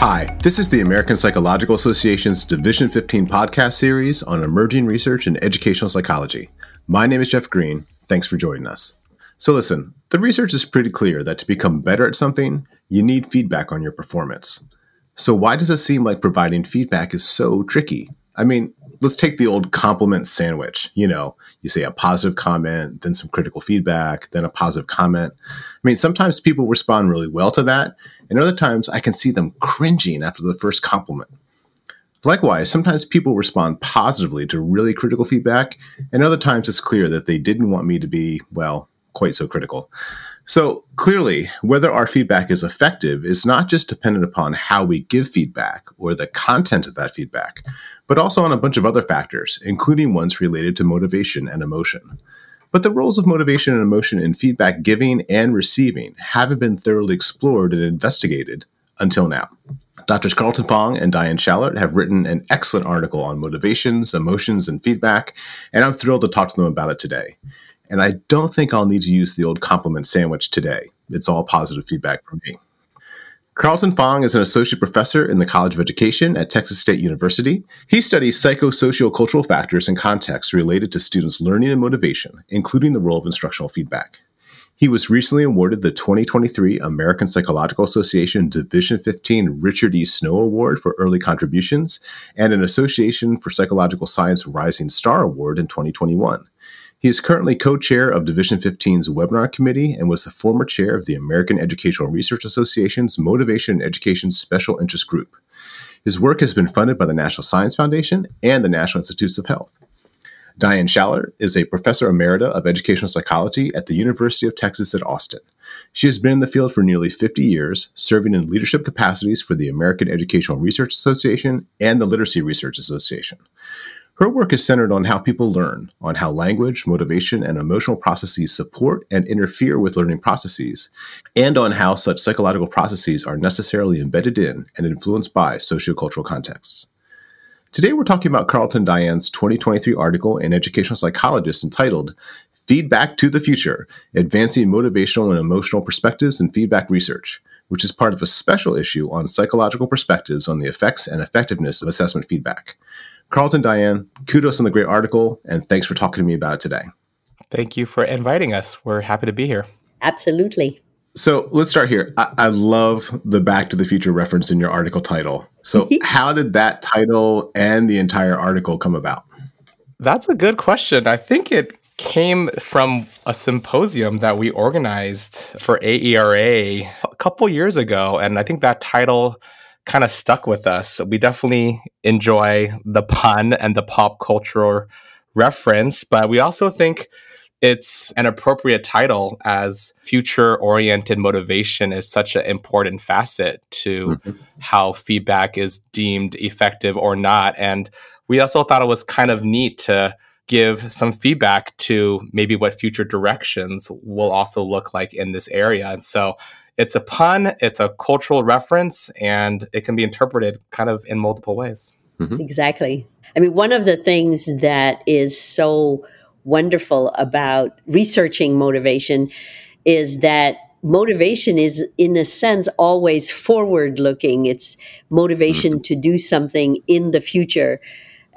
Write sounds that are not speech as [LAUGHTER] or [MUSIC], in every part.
Hi, this is the American Psychological Association's Division 15 podcast series on emerging research in educational psychology. My name is Jeff Greene. Thanks for joining us. So, listen, the research is pretty clear that to become better at something, you need feedback on your performance. So, why does it seem like providing feedback is so tricky? I mean, let's take the old compliment sandwich. You know, you say a positive comment, then some critical feedback, then a positive comment. I mean, sometimes people respond really well to that, and other times I can see them cringing after the first compliment. Likewise, sometimes people respond positively to really critical feedback, and other times it's clear that they didn't want me to be, well, quite so critical. So clearly, whether our feedback is effective is not just dependent upon how we give feedback or the content of that feedback, but also on a bunch of other factors, including ones related to motivation and emotion. But the roles of motivation and emotion in feedback giving and receiving haven't been thoroughly explored and investigated until now. Drs. Carlton Fong and Diane Schallert have written an excellent article on motivations, emotions, and feedback, and I'm thrilled to talk to them about it today. And I don't think I'll need to use the old compliment sandwich today. It's all positive feedback from me. Carlton Fong is an associate professor in the College of Education at Texas State University. He studies psychosocial cultural factors and contexts related to students' learning and motivation, including the role of instructional feedback. He was recently awarded the 2023 American Psychological Association Division 15 Richard E. Snow Award for early contributions and an Association for Psychological Science Rising Star Award in 2021. He is currently co chair of Division 15's webinar committee and was the former chair of the American Educational Research Association's Motivation and Education Special Interest Group. His work has been funded by the National Science Foundation and the National Institutes of Health. Diane Schallert is a professor emerita of educational psychology at the University of Texas at Austin. She has been in the field for nearly 50 years, serving in leadership capacities for the American Educational Research Association and the Literacy Research Association. Her work is centered on how people learn, on how language, motivation, and emotional processes support and interfere with learning processes, and on how such psychological processes are necessarily embedded in and influenced by sociocultural contexts. Today, we're talking about Carlton Diane's 2023 article in Educational Psychologist entitled Feedback to the Future Advancing Motivational and Emotional Perspectives in Feedback Research, which is part of a special issue on psychological perspectives on the effects and effectiveness of assessment feedback. Carlton, Diane, kudos on the great article, and thanks for talking to me about it today. Thank you for inviting us. We're happy to be here. Absolutely. So let's start here. I, I love the Back to the Future reference in your article title. So, [LAUGHS] how did that title and the entire article come about? That's a good question. I think it came from a symposium that we organized for AERA a couple years ago. And I think that title kind of stuck with us. We definitely enjoy the pun and the pop cultural reference, but we also think it's an appropriate title as future oriented motivation is such an important facet to mm-hmm. how feedback is deemed effective or not. And we also thought it was kind of neat to give some feedback to maybe what future directions will also look like in this area. And so it's a pun, it's a cultural reference, and it can be interpreted kind of in multiple ways. Mm-hmm. Exactly. I mean, one of the things that is so wonderful about researching motivation is that motivation is in a sense always forward looking it's motivation mm-hmm. to do something in the future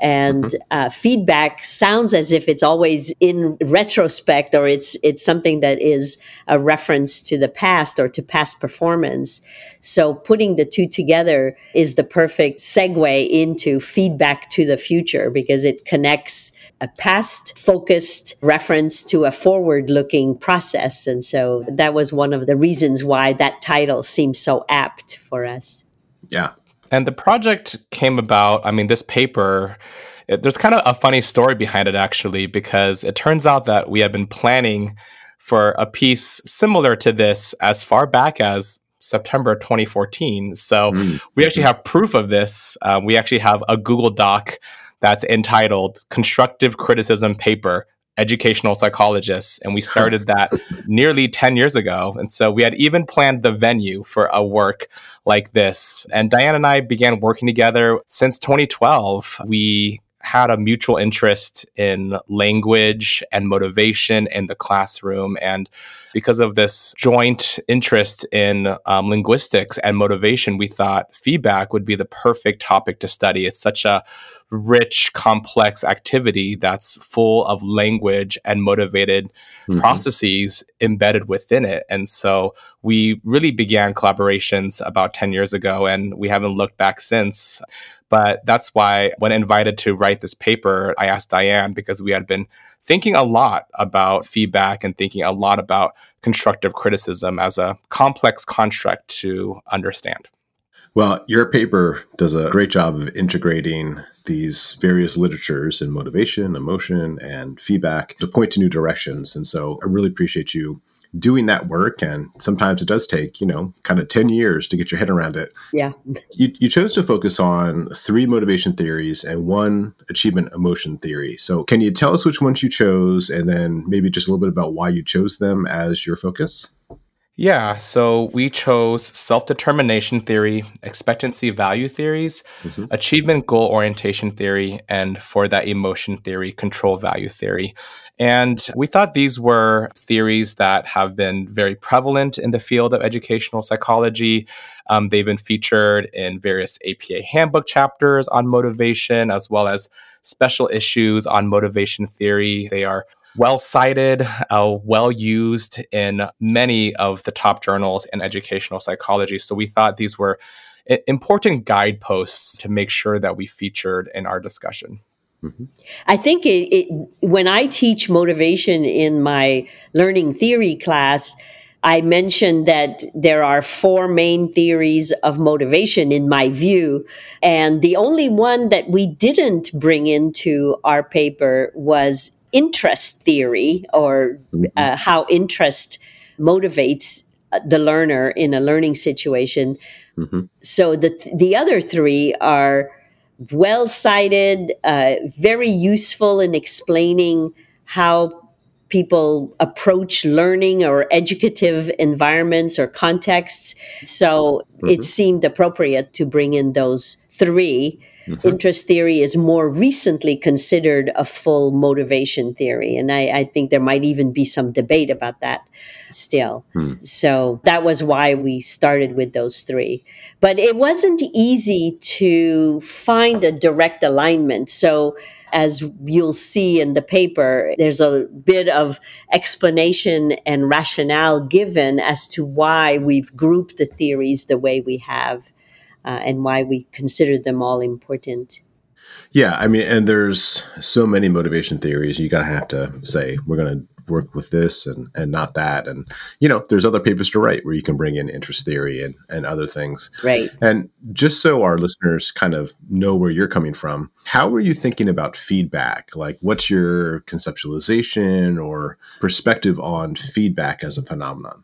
and mm-hmm. uh, feedback sounds as if it's always in retrospect or it's it's something that is a reference to the past or to past performance. So putting the two together is the perfect segue into feedback to the future because it connects a past focused reference to a forward looking process. And so that was one of the reasons why that title seems so apt for us. Yeah and the project came about, I mean, this paper, it, there's kind of a funny story behind it, actually, because it turns out that we have been planning for a piece similar to this as far back as September 2014. So mm. we actually have proof of this. Uh, we actually have a Google Doc that's entitled Constructive Criticism Paper educational psychologists and we [LAUGHS] started that nearly 10 years ago. And so we had even planned the venue for a work like this. And diane and i began working together since 2012 we had a mutual interest in language and motivation in the classroom. And because of this joint interest in um, linguistics and motivation, we thought feedback would be the perfect topic to study. It's such a rich, complex activity that's full of language and motivated mm-hmm. processes embedded within it. And so we really began collaborations about 10 years ago, and we haven't looked back since. But that's why, when invited to write this paper, I asked Diane because we had been thinking a lot about feedback and thinking a lot about constructive criticism as a complex construct to understand. Well, your paper does a great job of integrating these various literatures in motivation, emotion, and feedback to point to new directions. And so I really appreciate you doing that work and sometimes it does take you know kind of 10 years to get your head around it yeah you, you chose to focus on three motivation theories and one achievement emotion theory so can you tell us which ones you chose and then maybe just a little bit about why you chose them as your focus yeah, so we chose self determination theory, expectancy value theories, mm-hmm. achievement goal orientation theory, and for that emotion theory, control value theory. And we thought these were theories that have been very prevalent in the field of educational psychology. Um, they've been featured in various APA handbook chapters on motivation, as well as special issues on motivation theory. They are well cited, uh, well used in many of the top journals in educational psychology. So we thought these were important guideposts to make sure that we featured in our discussion. Mm-hmm. I think it, it, when I teach motivation in my learning theory class, I mentioned that there are four main theories of motivation in my view. And the only one that we didn't bring into our paper was interest theory or mm-hmm. uh, how interest motivates the learner in a learning situation. Mm-hmm. So the, the other three are well cited, uh, very useful in explaining how people approach learning or educative environments or contexts. So mm-hmm. it seemed appropriate to bring in those 3 mm-hmm. Interest theory is more recently considered a full motivation theory. And I, I think there might even be some debate about that still. Hmm. So that was why we started with those three. But it wasn't easy to find a direct alignment. So as you'll see in the paper, there's a bit of explanation and rationale given as to why we've grouped the theories the way we have uh, and why we consider them all important. Yeah, I mean, and there's so many motivation theories. You gotta have to say we're gonna work with this and and not that, and you know, there's other papers to write where you can bring in interest theory and and other things. Right. And just so our listeners kind of know where you're coming from, how are you thinking about feedback? Like, what's your conceptualization or perspective on feedback as a phenomenon?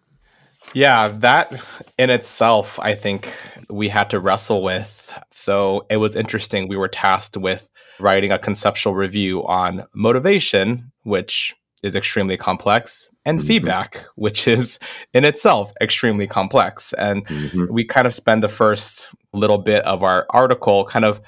Yeah, that in itself, I think we had to wrestle with. So it was interesting. We were tasked with writing a conceptual review on motivation, which is extremely complex, and mm-hmm. feedback, which is in itself extremely complex. And mm-hmm. we kind of spend the first little bit of our article kind of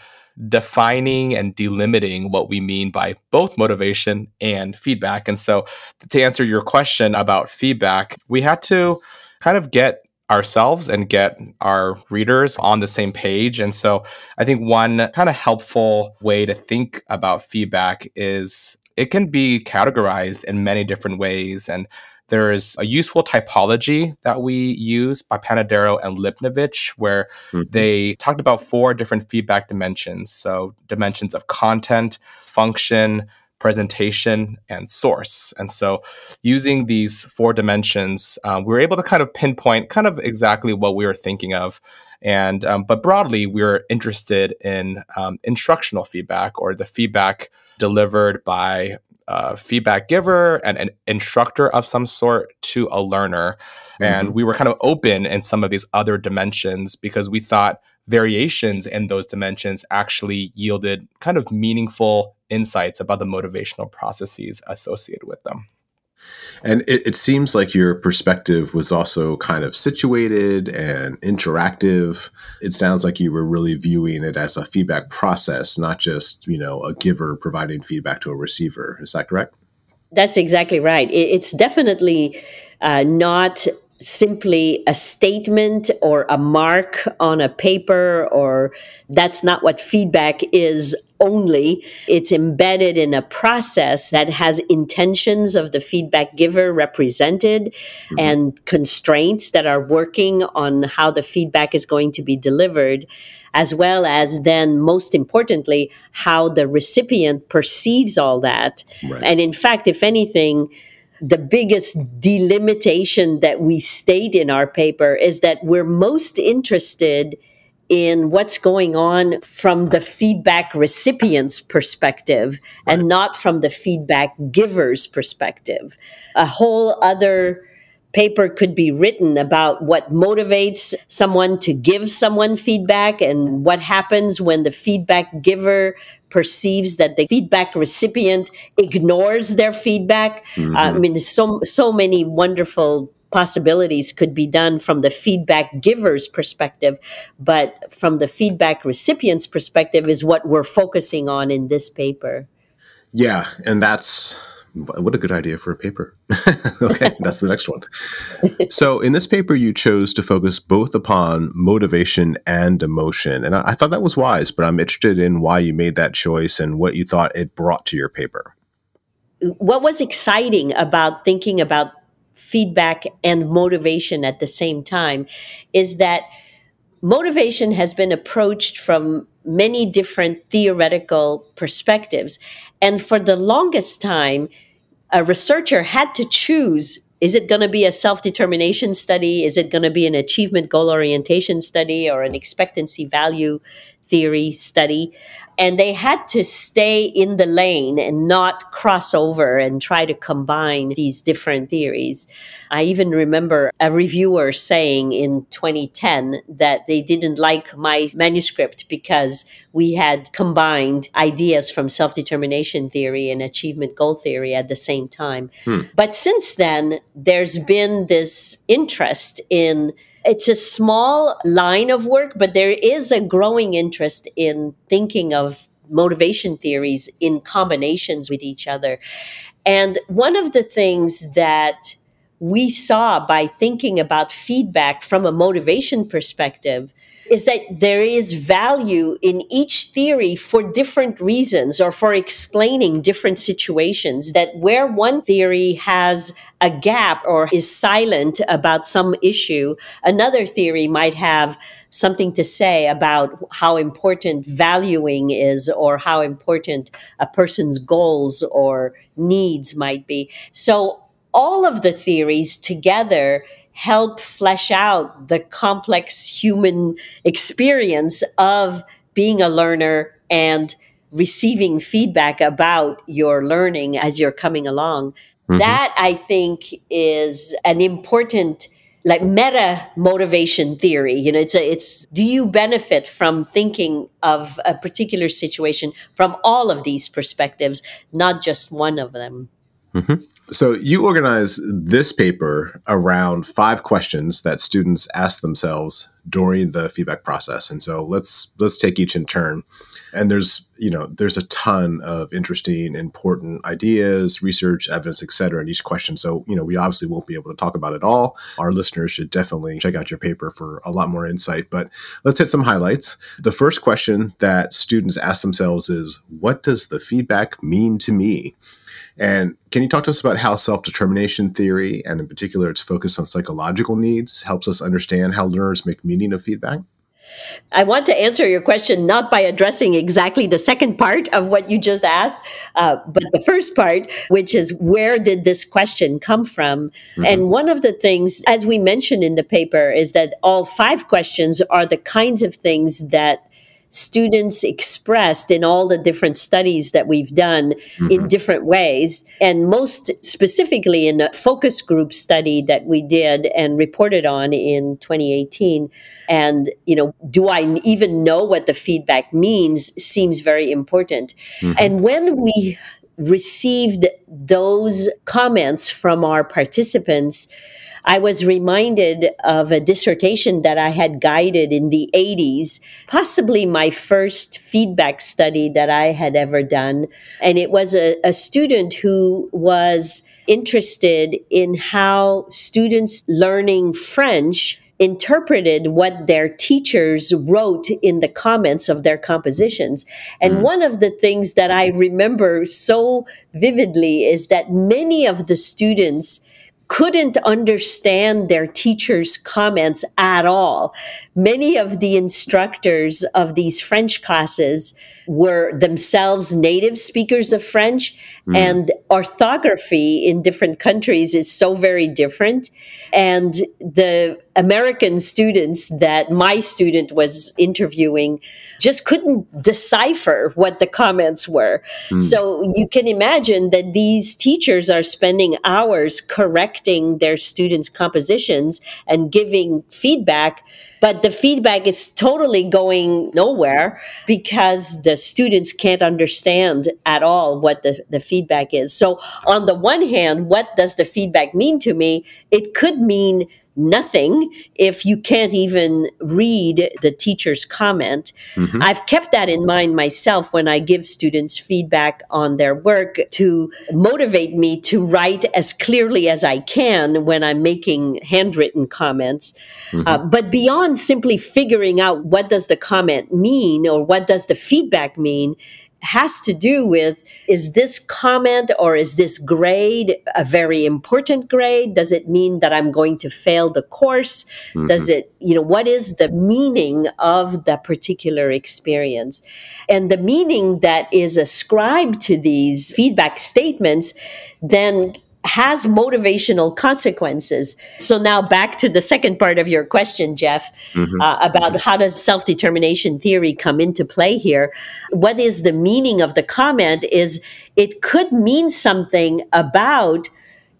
defining and delimiting what we mean by both motivation and feedback. And so, to answer your question about feedback, we had to kind of get ourselves and get our readers on the same page. And so I think one kind of helpful way to think about feedback is it can be categorized in many different ways. And there is a useful typology that we use by Panadero and Lipnevich, where mm-hmm. they talked about four different feedback dimensions. So, dimensions of content, function, presentation, and source. And so, using these four dimensions, um, we were able to kind of pinpoint kind of exactly what we were thinking of. And um, but broadly, we were interested in um, instructional feedback or the feedback delivered by a feedback giver and an instructor of some sort to a learner. Mm-hmm. And we were kind of open in some of these other dimensions because we thought variations in those dimensions actually yielded kind of meaningful insights about the motivational processes associated with them. And it, it, seems like your perspective was also kind of situated and interactive. It sounds like you were really viewing it as a feedback process, not just, you know, a giver providing feedback to a receiver. Is that correct? That's exactly right. It's definitely uh, not simply a statement or a mark on a paper, or that's not what feedback is only. It's embedded in a process that has intentions of the feedback giver represented mm-hmm. and constraints that are working on how the feedback is going to be delivered as well as then most importantly how the recipient perceives all that right. and in fact if anything the biggest delimitation that we state in our paper is that we're most interested in what's going on from the feedback recipient's perspective right. and not from the feedback giver's perspective. A whole other paper could be written about what motivates someone to give someone feedback and what happens when the feedback giver perceives that the feedback recipient ignores their feedback. Mm-hmm. Uh, I mean, so so many wonderful possibilities could be done from the feedback giver's perspective, but from the feedback recipient's perspective is what we're focusing on in this paper. Yeah, and that's what a good idea for a paper. [LAUGHS] okay, that's the next one. So, in this paper, you chose to focus both upon motivation and emotion. And I, I, thought that was wise, but I'm interested in why you made that choice and what you thought it brought to your paper. What was exciting about thinking about feedback and motivation at the same time is that motivation has been approached from many different theoretical perspectives. And for the longest time, a researcher had to choose is it going to be a self determination study? Is it going to be an achievement goal orientation study or an expectancy value theory study? and they had to stay in the lane and not cross over and try to combine these different theories. I even remember a reviewer saying in 2010 that they didn't like my manuscript because we had combined ideas from self determination theory and achievement goal theory at the same time. Hmm. But since then, there's been this interest in it's a small line of work, but there is a growing interest in thinking of motivation theories in combinations with each other. And one of the things that we saw by thinking about feedback from a motivation perspective is that there is value in each theory for different reasons or for explaining different situations. That where one theory has a gap or is silent about some issue, another theory might have something to say about how important valuing is or how important a person's goals or needs might be. So all of the theories together help flesh out the complex human experience of being a learner and receiving feedback about your learning as you're coming along. Mm-hmm. That I think is an important like meta motivation theory you know it's a it's do you benefit from thinking of a particular situation from all of these perspectives not just one of them mm-hmm. So you organize this paper around five questions that students ask themselves during the feedback process. And so let's let's take each in turn. And there's, you know, there's a ton of interesting, important ideas, research, evidence, et cetera, in each question. So, you know, we obviously won't be able to talk about it all. Our listeners should definitely check out your paper for a lot more insight. But let's hit some highlights. The first question that students ask themselves is, what does the feedback mean to me? And can you talk to us about how self determination theory, and in particular its focus on psychological needs, helps us understand how learners make meaning of feedback? I want to answer your question not by addressing exactly the second part of what you just asked, uh, but the first part, which is where did this question come from? Mm-hmm. And one of the things, as we mentioned in the paper, is that all five questions are the kinds of things that students expressed in all the different studies that we've done mm-hmm. in different ways. And most specifically in a focus group study that we did and reported on in 2018. And, you know, do I even know what the feedback means seems very important. Mm-hmm. And when we received those comments from our participants, I was reminded of a dissertation that I had guided in the 80s, possibly my first feedback study that I had ever done. And it was a, a student who was interested in how students learning French interpreted what their teachers wrote in the comments of their compositions. And mm. one of the things that I remember so vividly is that many of the students couldn't understand their teacher's comments at all. Many of the instructors of these French classes were themselves native speakers of French, mm. and orthography in different countries is so very different. And the American students that my student was interviewing just couldn't decipher what the comments were. Mm. So you can imagine that these teachers are spending hours correcting their students' compositions and giving feedback but the feedback is totally going nowhere because the students can't understand at all what the, the feedback is. So, on the one hand, what does the feedback mean to me? It could mean nothing if you can't even read the teacher's comment. Mm-hmm. I've kept that in mind myself when I give students feedback on their work to motivate me to write as clearly as I can when I'm making handwritten comments. Mm-hmm. Uh, but beyond simply figuring out what does the comment mean or what does the feedback mean, has to do with is this comment or is this grade a very important grade? Does it mean that I'm going to fail the course? Mm-hmm. Does it, you know, what is the meaning of the particular experience? And the meaning that is ascribed to these feedback statements then has motivational consequences. So now back to the second part of your question, Jeff, mm-hmm. uh, about how does self-determination theory come into play here? What is the meaning of the comment is it could mean something about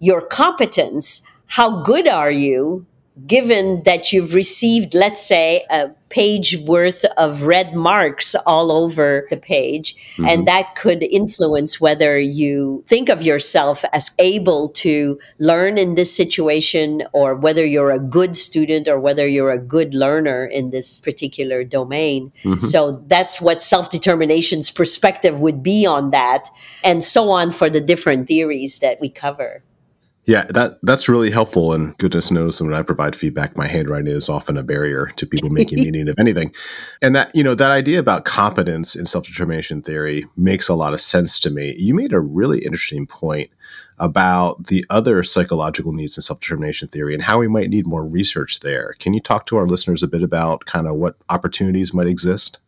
your competence. How good are you? Given that you've received, let's say, a page worth of red marks all over the page, mm-hmm. and that could influence whether you think of yourself as able to learn in this situation or whether you're a good student or whether you're a good learner in this particular domain. Mm-hmm. So that's what self determination's perspective would be on that, and so on for the different theories that we cover. Yeah, that that's really helpful. And goodness knows when I provide feedback, my handwriting is often a barrier to people making [LAUGHS] meaning of anything. And that, you know, that idea about competence in self-determination theory makes a lot of sense to me. You made a really interesting point about the other psychological needs in self-determination theory and how we might need more research there. Can you talk to our listeners a bit about kind of what opportunities might exist?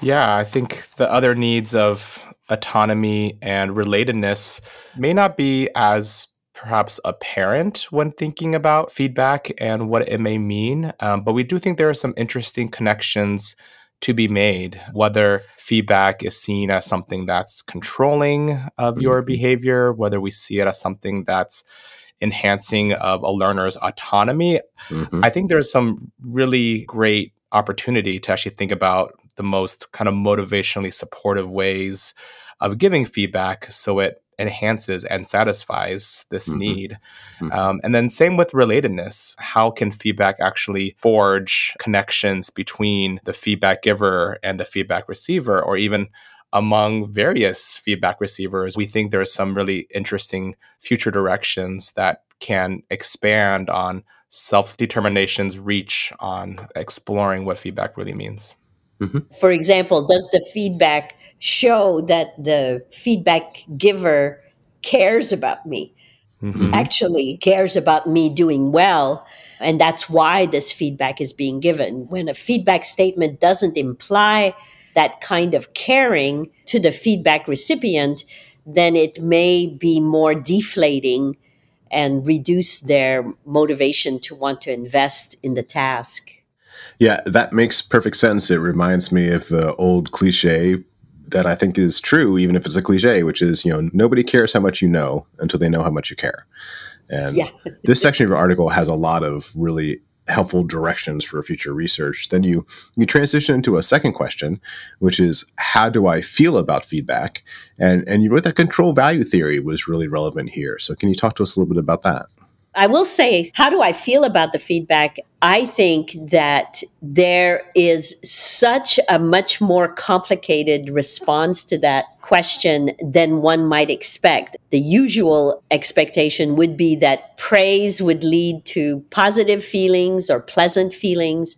Yeah, I think the other needs of autonomy and relatedness may not be as perhaps apparent when thinking about feedback and what it may mean. Um, but we do think there are some interesting connections to be made, whether feedback is seen as something that's controlling of your mm-hmm. behavior, whether we see it as something that's enhancing of a learner's autonomy. Mm-hmm. I think there's some really great opportunity to actually think about the most kind of motivationally supportive ways of giving feedback so it enhances and satisfies this mm-hmm. need. Mm-hmm. Um, and then, same with relatedness. How can feedback actually forge connections between the feedback giver and the feedback receiver, or even among various feedback receivers? We think there's some really interesting future directions that can expand on self determination's reach on exploring what feedback really means. Mm-hmm. For example, does the feedback show that the feedback giver cares about me? Mm-hmm. Actually, cares about me doing well. And that's why this feedback is being given. When a feedback statement doesn't imply that kind of caring to the feedback recipient, then it may be more deflating and reduce their motivation to want to invest in the task. Yeah, that makes perfect sense. It reminds me of the old cliche that I think is true, even if it's a cliche, which is, you know, nobody cares how much you know until they know how much you care. And yeah. [LAUGHS] this section of your article has a lot of really helpful directions for future research. Then you you transition into a second question, which is how do I feel about feedback? And and you wrote that control value theory was really relevant here. So can you talk to us a little bit about that? I will say, how do I feel about the feedback? I think that there is such a much more complicated response to that question than one might expect. The usual expectation would be that praise would lead to positive feelings or pleasant feelings,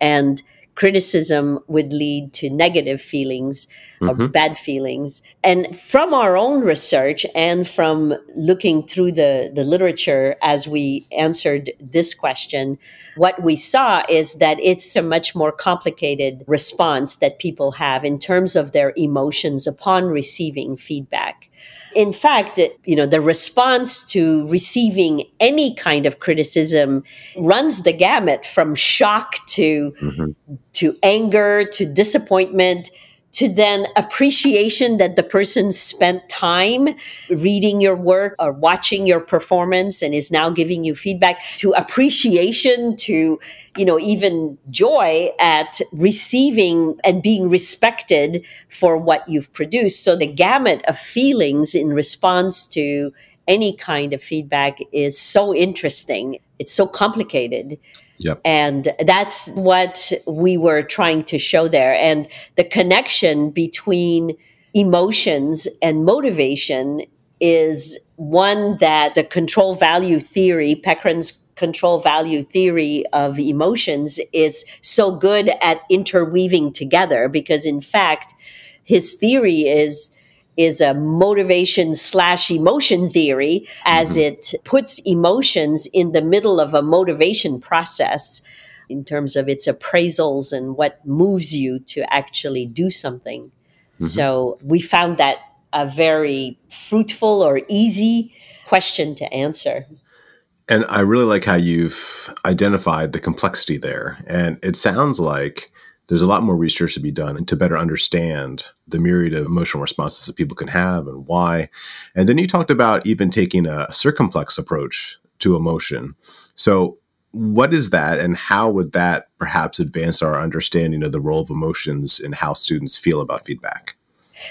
and criticism would lead to negative feelings mm-hmm. or bad feelings. And from our own research and from looking through the, the literature as we answered this question, what we saw is that it's a much more complicated response that people have in terms of their emotions upon receiving feedback. In fact, you know, the response to receiving any kind of criticism runs the gamut from shock to mm-hmm. to anger to disappointment to then appreciation that the person spent time reading your work or watching your performance and is now giving you feedback to appreciation to you know even joy at receiving and being respected for what you've produced. So the gamut of feelings in response to any kind of feedback is so interesting. It's so complicated Yep. And that's what we were trying to show there. And the connection between emotions and motivation is one that the control value theory, Pekrun's control value theory of emotions, is so good at interweaving together because, in fact, his theory is is a motivation slash emotion theory as mm-hmm. it puts emotions in the middle of a motivation process in terms of its appraisals and what moves you to actually do something. Mm-hmm. So we found that a very fruitful or easy question to answer. And I really like how you've identified the complexity there. And it sounds like there's a lot more research to be done to better understand the myriad of emotional responses that people can have and why. And then you talked about even taking a circumplex approach to emotion. So, what is that, and how would that perhaps advance our understanding of the role of emotions in how students feel about feedback?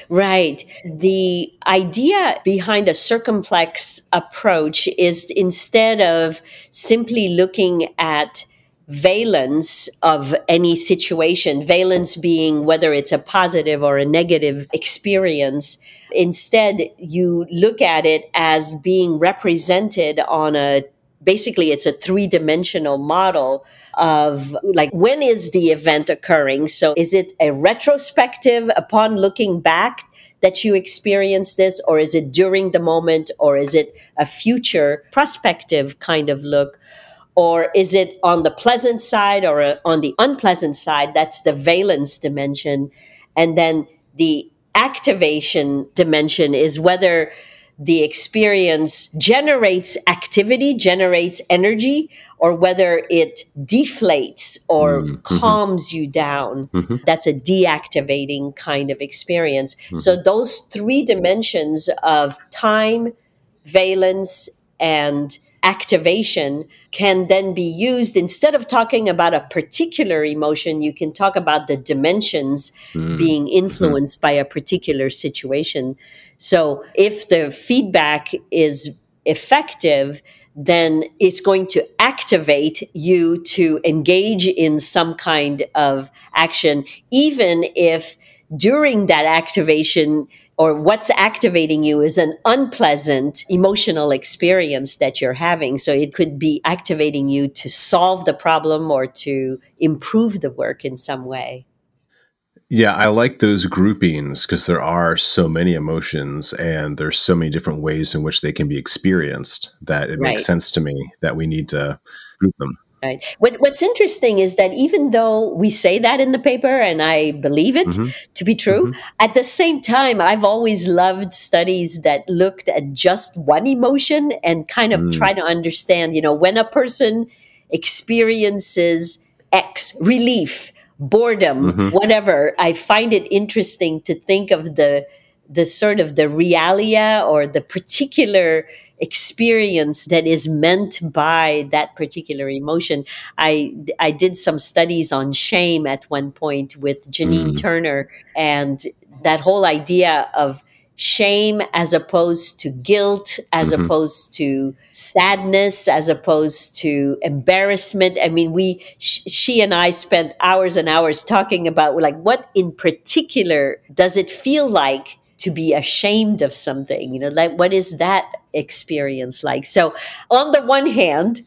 Right. The idea behind a circumplex approach is instead of simply looking at valence of any situation, valence being whether it's a positive or a negative experience. Instead, you look at it as being represented on a basically it's a three-dimensional model of like when is the event occurring so is it a retrospective upon looking back that you experience this or is it during the moment or is it a future prospective kind of look or is it on the pleasant side or uh, on the unpleasant side? That's the valence dimension. And then the activation dimension is whether the experience generates activity, generates energy, or whether it deflates or mm-hmm. calms you down. Mm-hmm. That's a deactivating kind of experience. Mm-hmm. So, those three dimensions of time, valence, and activation can then be used instead of talking about a particular emotion you can talk about the dimensions mm. being mm-hmm. influenced mm. by a particular situation so if the feedback is effective then it's going to activate you to engage in some kind of action even if during that activation or what's activating you is an unpleasant emotional experience that you're having. So it could be activating you to solve the problem or to improve the work in some way. Yeah, I like those groupings because there are so many emotions and there's so many different ways in which they can be experienced that it right. makes sense to me that we need to group them. Right. What, what's interesting is that even though we say that in the paper, and I believe it mm-hmm. to be true, mm-hmm. at the same time, I've always loved studies that looked at just one emotion and kind of mm. try to understand, you know, when a person experiences X, relief, boredom, mm-hmm. whatever, I find it interesting to think of the the sort of the realia or the particular experience that is meant by that particular emotion. I I did some studies on shame at one point with Jeannine mm. Turner and that whole idea of shame as opposed to guilt, as mm-hmm. opposed to sadness, as opposed to embarrassment. I mean, we, sh- she and I spent hours and hours talking about like what in particular does it feel like to be ashamed of something? You know, like what is that experience like? So, on the one hand,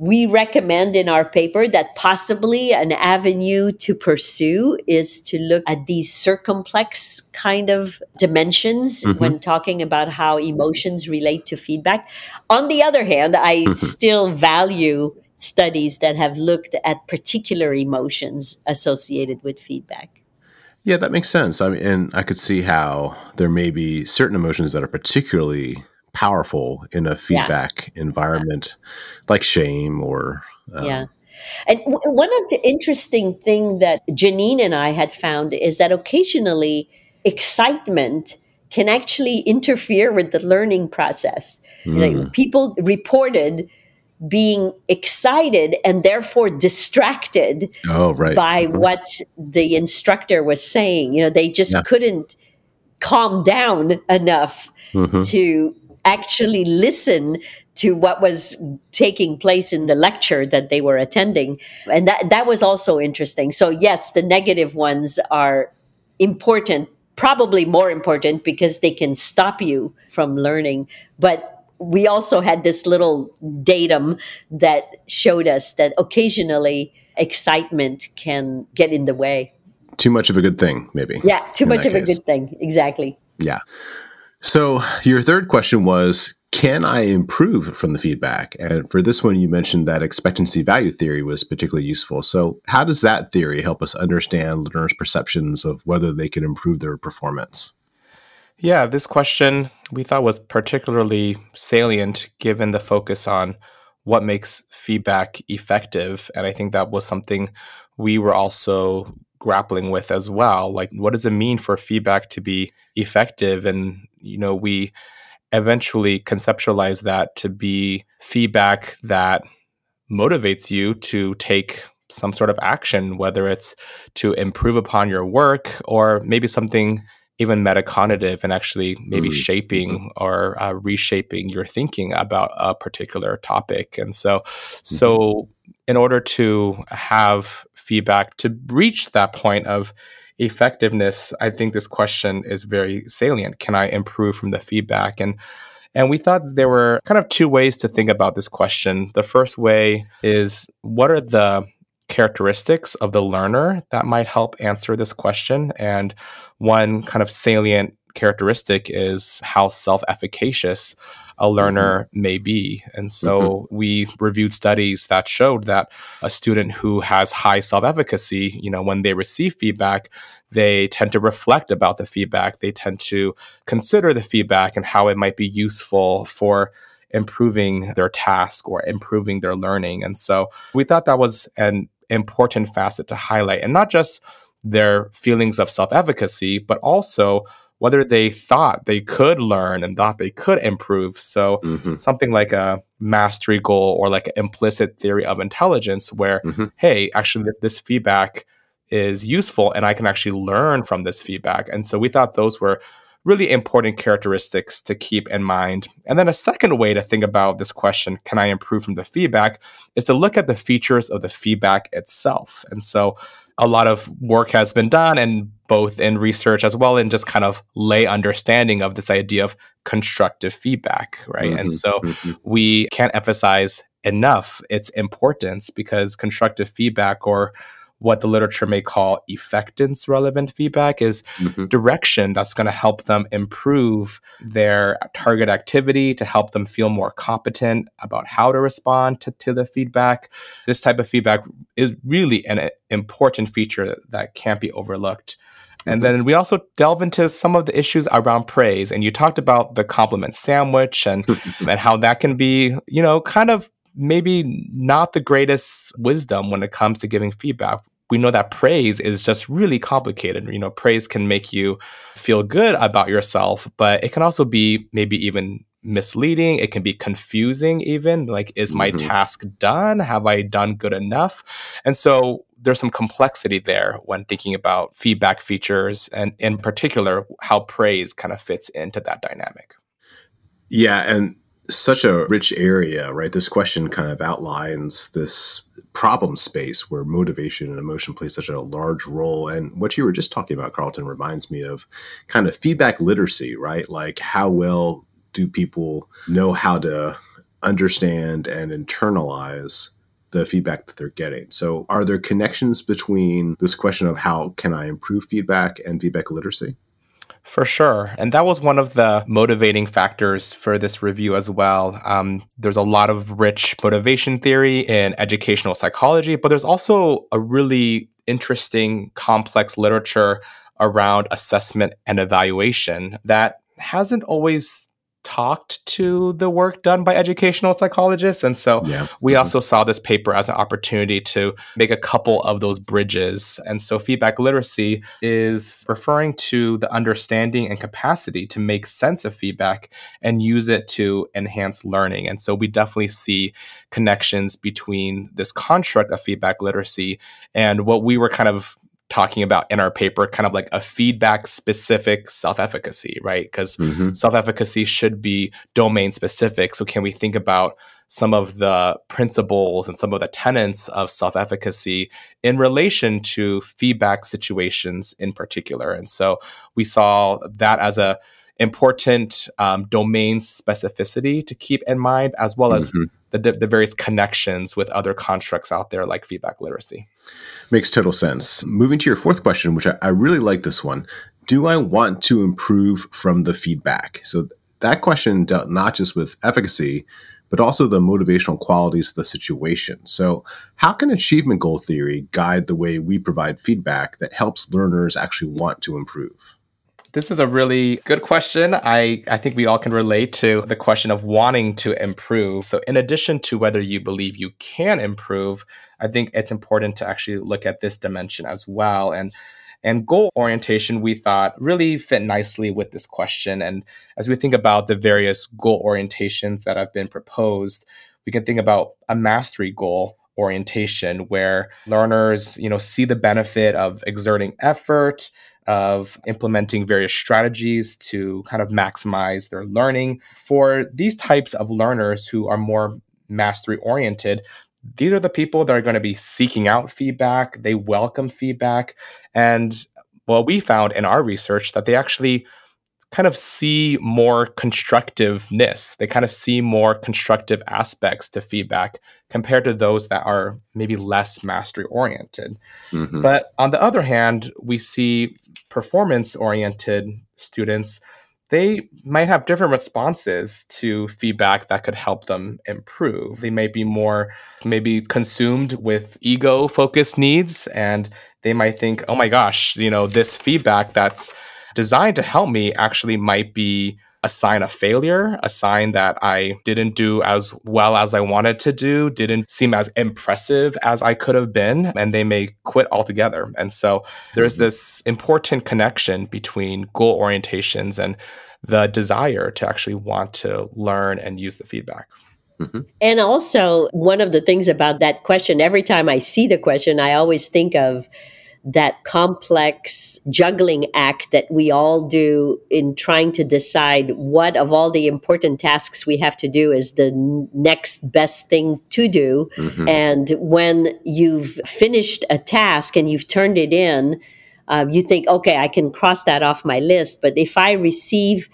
we recommend in our paper that possibly an avenue to pursue is to look at these circumplex kind of dimensions mm-hmm. when talking about how emotions relate to feedback. On the other hand, I mm-hmm. still value studies that have looked at particular emotions associated with feedback. Yeah, that makes sense. I mean, and I could see how there may be certain emotions that are particularly powerful in a feedback yeah. environment yeah. like shame or um, yeah and w- one of the interesting thing that jeannine and i had found is that occasionally excitement can actually interfere with the learning process mm. like people reported being excited and therefore distracted oh, right. by what the instructor was saying you know they just yeah. couldn't calm down enough mm-hmm. to actually listen to what was taking place in the lecture that they were attending and that that was also interesting so yes the negative ones are important probably more important because they can stop you from learning but we also had this little datum that showed us that occasionally excitement can get in the way too much of a good thing maybe yeah too much of case. a good thing exactly yeah so, your third question was Can I improve from the feedback? And for this one, you mentioned that expectancy value theory was particularly useful. So, how does that theory help us understand learners' perceptions of whether they can improve their performance? Yeah, this question we thought was particularly salient given the focus on what makes feedback effective. And I think that was something we were also grappling with as well. Like, what does it mean for feedback to be effective? And you know, we eventually conceptualize that to be feedback that motivates you to take some sort of action, whether it's to improve upon your work or maybe something even metacognitive and actually maybe mm-hmm. shaping mm-hmm. or uh, reshaping your thinking about a particular topic. And so, mm-hmm. so in order to have feedback to reach that point of effectiveness, I think this question is very salient. Can I improve from the feedback? And and we thought there were kind of two ways to think about this question. The first way is what are the characteristics of the learner that might help answer this question? And one kind of salient characteristic is how self efficacious a learner mm-hmm. may be. And so mm-hmm. we reviewed studies that showed that a student who has high self-efficacy, you know, when they receive feedback, they tend to reflect about the feedback. They tend to consider the feedback and how it might be useful for improving their task or improving their learning. And so we thought that was an important facet to highlight and not just their feelings of self-efficacy, but also whether they thought they could learn and thought they could improve. So mm-hmm. something like a mastery goal or like an implicit theory of intelligence, where mm-hmm. hey, actually this feedback is useful and I can actually learn from this feedback. And so we thought those were really important characteristics to keep in mind. And then a second way to think about this question, can I improve from the feedback, is to look at the features of the feedback itself. And so a lot of work has been done and both in research as well in just kind of lay understanding of this idea of constructive feedback right mm-hmm, and so mm-hmm. we can't emphasize enough its importance because constructive feedback or what the literature may call effectance relevant feedback is mm-hmm. direction that's going to help them improve their target activity to help them feel more competent about how to respond to, to the feedback this type of feedback is really an important feature that can't be overlooked and mm-hmm. then we also delve into some of the issues around praise and you talked about the compliment sandwich and [LAUGHS] and how that can be you know kind of maybe not the greatest wisdom when it comes to giving feedback we know that praise is just really complicated. You know, praise can make you feel good about yourself, but it can also be maybe even misleading. It can be confusing, even like, is my mm-hmm. task done? Have I done good enough? And so there's some complexity there when thinking about feedback features and in particular how praise kind of fits into that dynamic. Yeah, and such a rich area, right? This question kind of outlines this problem space where motivation and emotion play such a large role. And what you were just talking about, Carlton, reminds me of kind of feedback literacy, right? Like how well do people know how to understand and internalize the feedback that they're getting. So, are there connections between this question of how can I improve feedback and feedback literacy? For sure. And that was one of the motivating factors for this review as well. Um, there's a lot of rich motivation theory in educational psychology, but there's also a really interesting, complex literature around assessment and evaluation that hasn't always talked to the work done by educational psychologists. And so yeah. we mm-hmm. also saw this paper as an opportunity to make a couple of those bridges. And so feedback literacy is referring to the understanding and capacity to make sense of feedback and use it to enhance learning. And so we definitely see connections between this construct of feedback literacy and what we were kind of talking about in our paper kind of like a feedback specific self-efficacy right? Because mm-hmm. self-efficacy should be domain specific. So can we think about some of the principles and some of the tenets of self-efficacy in relation to feedback situations in particular? And so we saw that as a important um, domain specificity to keep in mind as well as mm-hmm the, the various connections with other constructs out there like feedback literacy. Makes total sense. Moving to your fourth question, which I, I really like this one. Do I want to improve from the feedback? So that question dealt not just with efficacy, but also the motivational qualities of the situation. So, how can achievement goal theory guide the way we provide feedback that helps learners actually want to improve? This is a really good question. I, I think we all can relate to the question of wanting to improve. So, in addition to whether you believe you can improve, I think it's important to actually look at this dimension as well. And and goal orientation, we thought, really fit nicely with this question. And as we think about the various goal orientations that have been proposed, we can think about a mastery goal orientation where learners, you know, see the benefit of exerting effort, of implementing various strategies to kind of maximize their learning. For these types of learners who are more mastery oriented, these are the people that are going to be seeking out feedback. They welcome feedback. And what we found in our research that they actually kind of see more constructiveness. They kind of see more constructive aspects to feedback compared to those that are maybe less mastery oriented. Mm-hmm. But on the other hand, we see performance oriented students. They might have different responses to feedback that could help them improve. They might be more maybe consumed with ego focused needs and they might think, oh my gosh, you know, this feedback that's designed to help me actually might be a sign of failure, a sign that I didn't do as well as I wanted to do, didn't seem as impressive as I could have been, and they may quit altogether. And so there's mm-hmm. this important connection between goal orientations and the desire to actually want to learn and use the feedback. Mm-hmm. And also, one of the things about that question, every time I see the question, I always think of that complex juggling act that we all do in trying to decide what of all the important tasks we have to do is the next best thing to do. Mm-hmm. And when you've finished a task and you've turned it in, uh, you think, okay, I can cross that off my list. But if I receive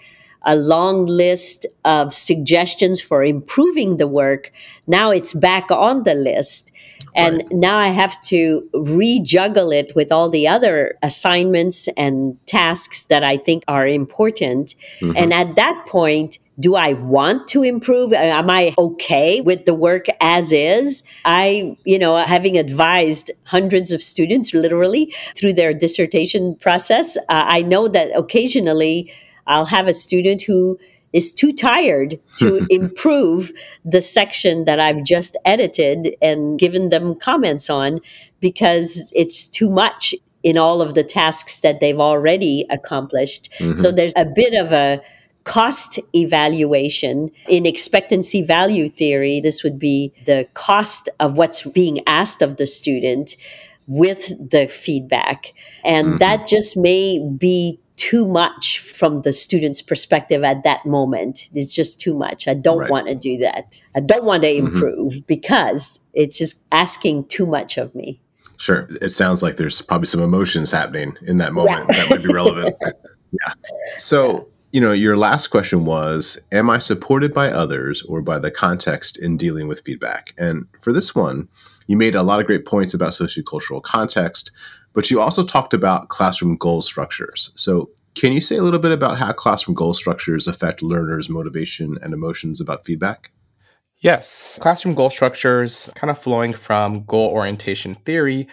a long list of suggestions for improving the work, now it's back on the list. And right. now I have to rejuggle it with all the other assignments and tasks that I think are important. Mm-hmm. And at that point, do I want to improve? Uh, am I okay with the work as is? I, you know, having advised hundreds of students literally through their dissertation process, uh, I know that occasionally I'll have a student who is too tired to [LAUGHS] improve the section that I've just edited and given them comments on because it's too much in all of the tasks that they've already accomplished. Mm-hmm. So there's a bit of a cost evaluation. In expectancy value theory, this would be the cost of what's being asked of the student with the feedback. And mm-hmm. that just may be too much from the student's perspective at that moment. It's just too much. I don't right. want to do that. I don't want to mm-hmm. improve mm-hmm. because it's just asking too much of me. Sure. It sounds like there's probably some emotions happening in that moment yeah. that would be relevant. [LAUGHS] yeah. So, you know, your last question was Am I supported by others or by the context in dealing with feedback? And for this one, you made a lot of great points about sociocultural context, but you also talked about classroom goal structures. So, can you say a little bit about how classroom goal structures affect learners' motivation and emotions about feedback? Yes, classroom goal structures, kind of flowing from goal orientation theory.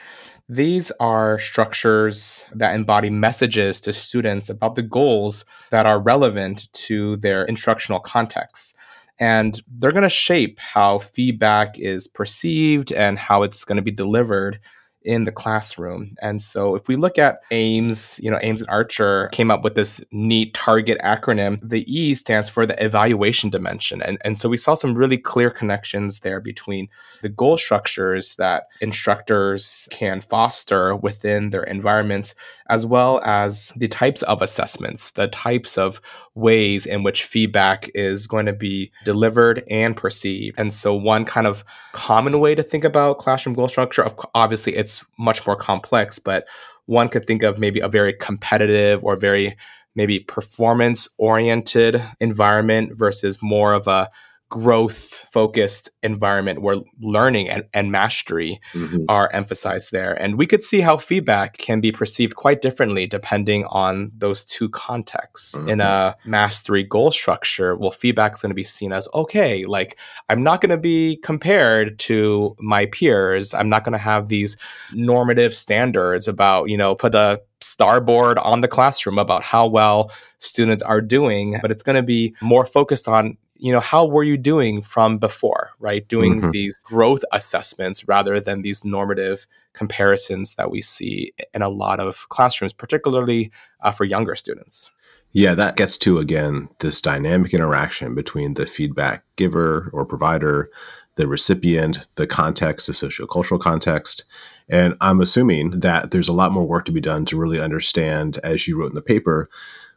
These are structures that embody messages to students about the goals that are relevant to their instructional context. And they're going to shape how feedback is perceived and how it's going to be delivered in the classroom. And so if we look at Ames, you know, Ames and Archer came up with this neat target acronym. The E stands for the evaluation dimension. And, and so we saw some really clear connections there between the goal structures that instructors can foster within their environments, as well as the types of assessments, the types of ways in which feedback is going to be delivered and perceived. And so one kind of common way to think about classroom goal structure, obviously it's it's much more complex, but one could think of maybe a very competitive or very maybe performance oriented environment versus more of a growth focused environment where learning and, and mastery mm-hmm. are emphasized there. And we could see how feedback can be perceived quite differently depending on those two contexts. Mm-hmm. In a mastery goal structure, well, feedback is going to be seen as okay, like I'm not going to be compared to my peers. I'm not going to have these normative standards about, you know, put a starboard on the classroom about how well students are doing, but it's going to be more focused on you know how were you doing from before right doing mm-hmm. these growth assessments rather than these normative comparisons that we see in a lot of classrooms particularly uh, for younger students yeah that gets to again this dynamic interaction between the feedback giver or provider the recipient the context the sociocultural context and i'm assuming that there's a lot more work to be done to really understand as you wrote in the paper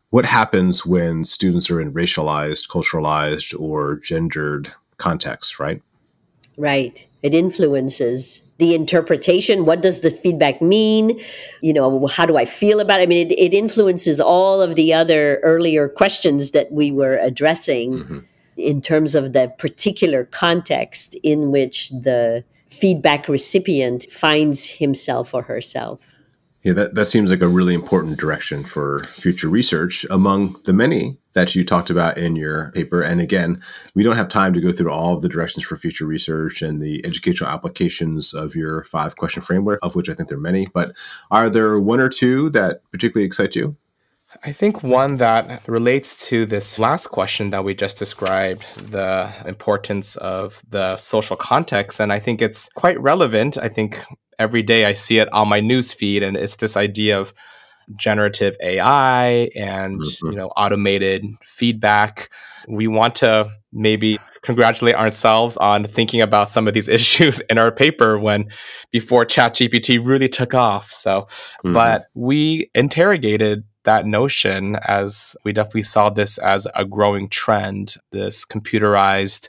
what happens when students are in racialized, culturalized, or gendered contexts, right? Right. It influences the interpretation. What does the feedback mean? You know, how do I feel about it? I mean, it, it influences all of the other earlier questions that we were addressing mm-hmm. in terms of the particular context in which the feedback recipient finds himself or herself. Yeah, that, that seems like a really important direction for future research among the many that you talked about in your paper. And again, we don't have time to go through all of the directions for future research and the educational applications of your five question framework, of which I think there are many. But are there one or two that particularly excite you? I think one that relates to this last question that we just described, the importance of the social context. And I think it's quite relevant. I think every day I see it on my news feed, and it's this idea of generative AI and mm-hmm. you know automated feedback. We want to maybe congratulate ourselves on thinking about some of these [LAUGHS] issues in our paper when before ChatGPT really took off. So, mm-hmm. but we interrogated that notion as we definitely saw this as a growing trend, this computerized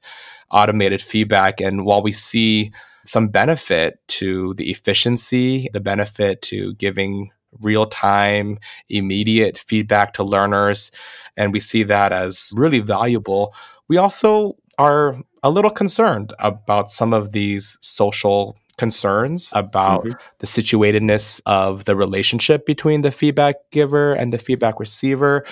automated feedback. And while we see some benefit to the efficiency, the benefit to giving real time, immediate feedback to learners. And we see that as really valuable. We also are a little concerned about some of these social concerns about mm-hmm. the situatedness of the relationship between the feedback giver and the feedback receiver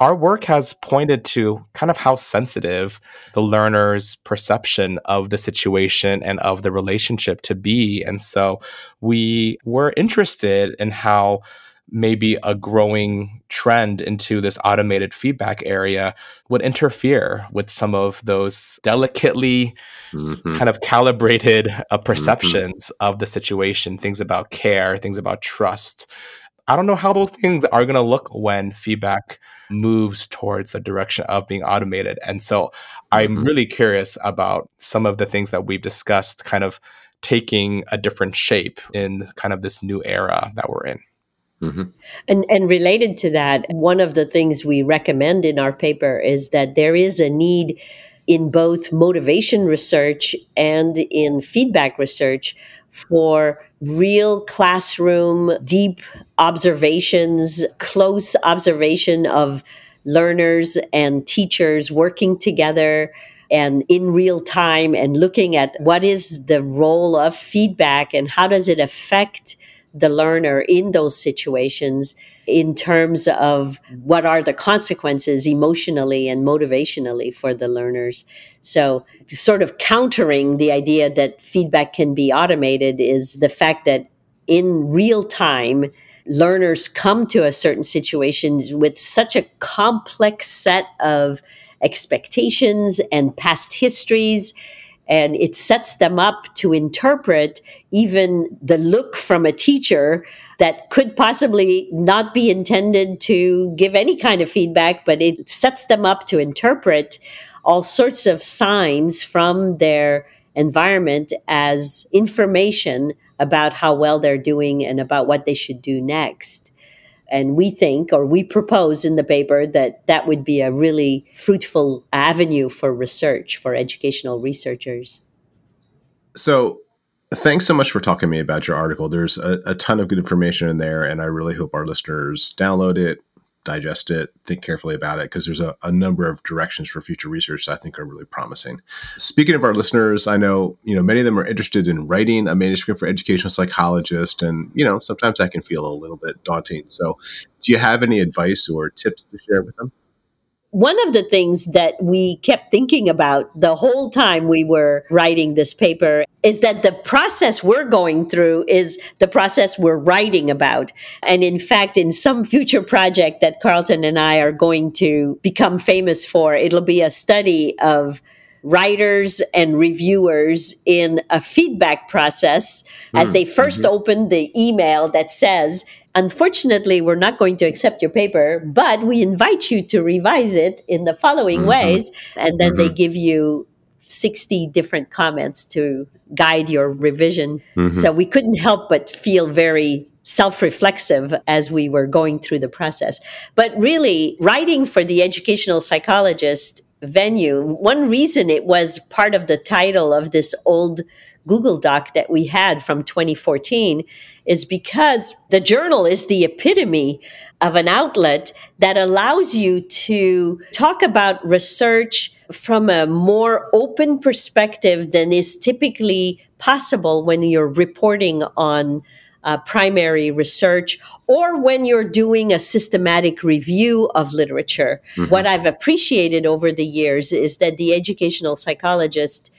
our work has pointed to kind of how sensitive the learner's perception of the situation and of the relationship to be. And so we were interested in how maybe a growing trend into this automated feedback area would interfere with some of those delicately mm-hmm. kind of calibrated uh, mm-hmm. perceptions mm-hmm. of the situation, things about care, things about trust. I don't know how those things are going to look when feedback moves towards the direction of being automated. And so I'm mm-hmm. really curious about some of the things that we've discussed kind of taking a different shape in kind of this new era that we're in. Mm-hmm. And, and related to that, one of the things we recommend in our paper is that there is a need in both motivation research and in feedback research for real classroom, deep observations, close observation of learners and teachers working together and in real time and looking at what is the role of feedback and how does it affect the learner in those situations in terms of what are the consequences emotionally and motivationally for the learners. So, sort of countering the idea that feedback can be automated is the fact that in real time, learners come to a certain situation with such a complex set of expectations and past histories and it sets them up to interpret even the look from a teacher that could possibly not be intended to give any kind of feedback, but it sets them up to interpret all sorts of signs from their environment as information about how well they're doing and about what they should do next. And we think, or we propose in the paper, that that would be a really fruitful avenue for research, for educational researchers. So, thanks so much for talking to me about your article. There's a, a ton of good information in there, and I really hope our listeners download it, digest it, think carefully about it, because there's a, a, number of directions for future research that I think are really promising. Speaking of our listeners, I know you know many of them are interested in writing a manuscript for educational psychologist, and you know sometimes that can feel a little bit daunting. So, do you have any advice or tips to share with them? One of the things that we kept thinking about the whole time we were writing this paper is that the process we're going through is the process we're writing about. And in fact, in some future project that Carlton and I are going to become famous for, it'll be a study of writers and reviewers in a feedback process mm. as they 1st mm-hmm. open the email that says, Unfortunately, we're not going to accept your paper, but we invite you to revise it in the following mm-hmm. ways. And then mm-hmm. they give you 60 different comments to guide your revision. Mm-hmm. So we couldn't help but feel very self reflexive as we were going through the process. But really, writing for the educational psychologist venue, one reason it was part of the title of this old Google Doc that we had from 2014 is because the journal is the epitome of an outlet that allows you to talk about research from a more open perspective than is typically possible when you're reporting on uh, primary research or when you're doing a systematic review of literature. Mm-hmm. What I've appreciated over the years is that the educational psychologist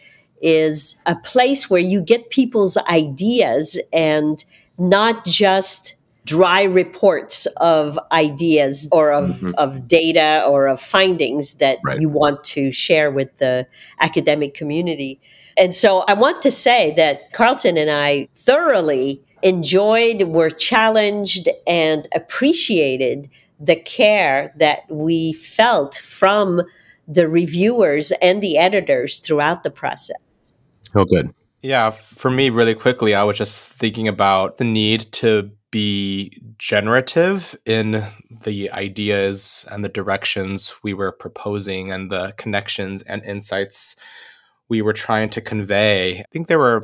is a place where you get people's ideas and not just dry reports of ideas or of, mm-hmm. of data or of findings that right. you want to share with the academic community. And so I want to say that Carlton and I thoroughly enjoyed, were challenged, and appreciated the care that we felt from the reviewers and the editors throughout the process. Oh, good. Yeah, for me, really quickly, I was just thinking about the need to be generative in the ideas and the directions we were proposing and the connections and insights we were trying to convey. I think there were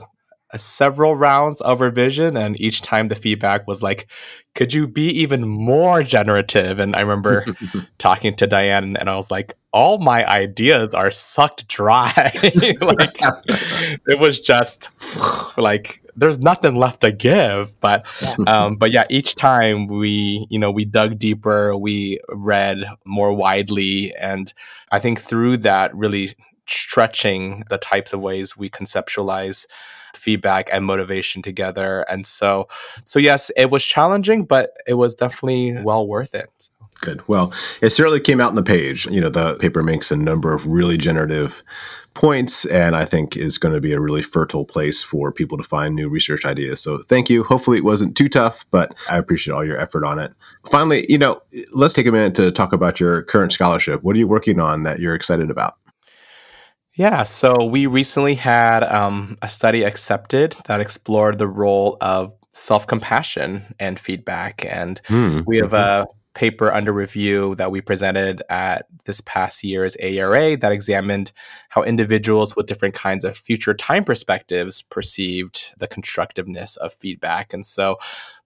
several rounds of revision and each time the feedback was like could you be even more generative? And i remember [LAUGHS] talking to diane and i was like all my ideas are sucked dry. [LAUGHS] Like [LAUGHS] it was just [SIGHS] like there's nothing left to give but um, but yeah each time we you know we dug deeper we read more widely and i think through that really stretching the types of ways we conceptualize feedback and motivation together. And so, so yes, it was challenging, but it was definitely well worth it. Good. Well, it certainly came out in the page. You know, the paper makes a number of really generative points and I think is going to be a really fertile place for people to find new research ideas. So thank you. Hopefully it wasn't too tough, but I appreciate all your effort on it. Finally, you know, let's take a minute to talk about your current scholarship. What are you working on that you're excited about? Yeah, so we recently had um, a study accepted that explored the role of self compassion and feedback. And mm, we have mm-hmm. a paper under review that we presented at this past year's AERA that examined how individuals with different kinds of future time perspectives perceived the constructiveness of feedback. And so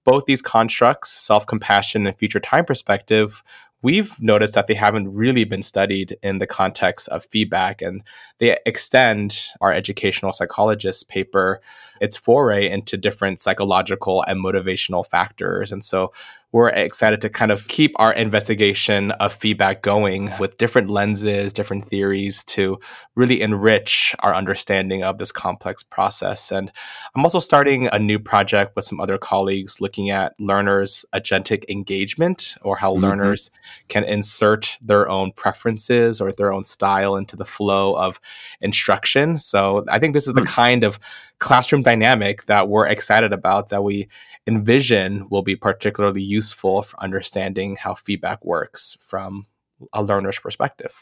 both these constructs, self compassion and future time perspective, we've noticed that they haven't really been studied in the context of feedback and they extend our educational psychologist paper its foray into different psychological and motivational factors. And so we're excited to kind of keep our investigation of feedback going with different lenses, different theories to really enrich our understanding of this complex process. And I'm also starting a new project with some other colleagues looking at learners' agentic engagement or how mm-hmm. learners can insert their own preferences or their own style into the flow of instruction. So I think this is the mm. kind of classroom dynamic that we're excited about that we envision will be particularly useful for understanding how feedback works from a learner's perspective.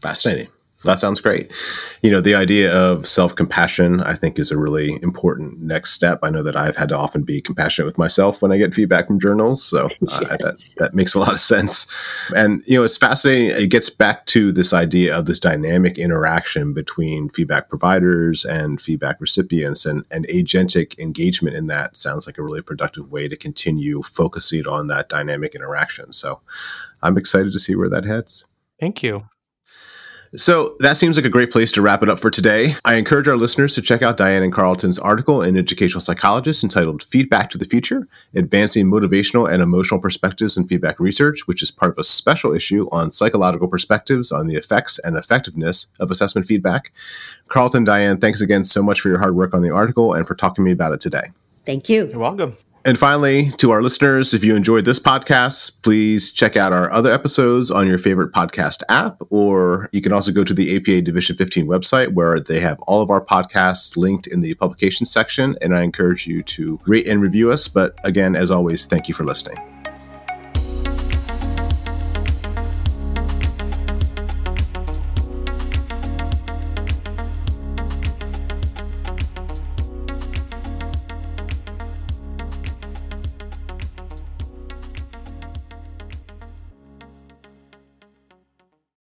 Fascinating. That sounds great. You know, the idea of self compassion, I think, is a really important next step. I know that I've had to often be compassionate with myself when I get feedback from journals. So [LAUGHS] uh, yes. that, that makes a lot of sense. And, you know, it's fascinating. It gets back to this idea of this dynamic interaction between feedback providers and feedback recipients and, and agentic engagement in that sounds like a really productive way to continue focusing on that dynamic interaction. So I'm excited to see where that heads. Thank you. So that seems like a great place to wrap it up for today. I encourage our listeners to check out Diane and Carlton's article in Educational Psychologist entitled Feedback to the Future Advancing Motivational and Emotional Perspectives in Feedback Research, which is part of a special issue on psychological perspectives on the effects and effectiveness of assessment feedback. Carlton, Diane, thanks again so much for your hard work on the article and for talking to me about it today. Thank you. You're welcome. And finally, to our listeners, if you enjoyed this podcast, please check out our other episodes on your favorite podcast app, or you can also go to the APA Division 15 website where they have all of our podcasts linked in the publication section. And I encourage you to rate and review us. But again, as always, thank you for listening.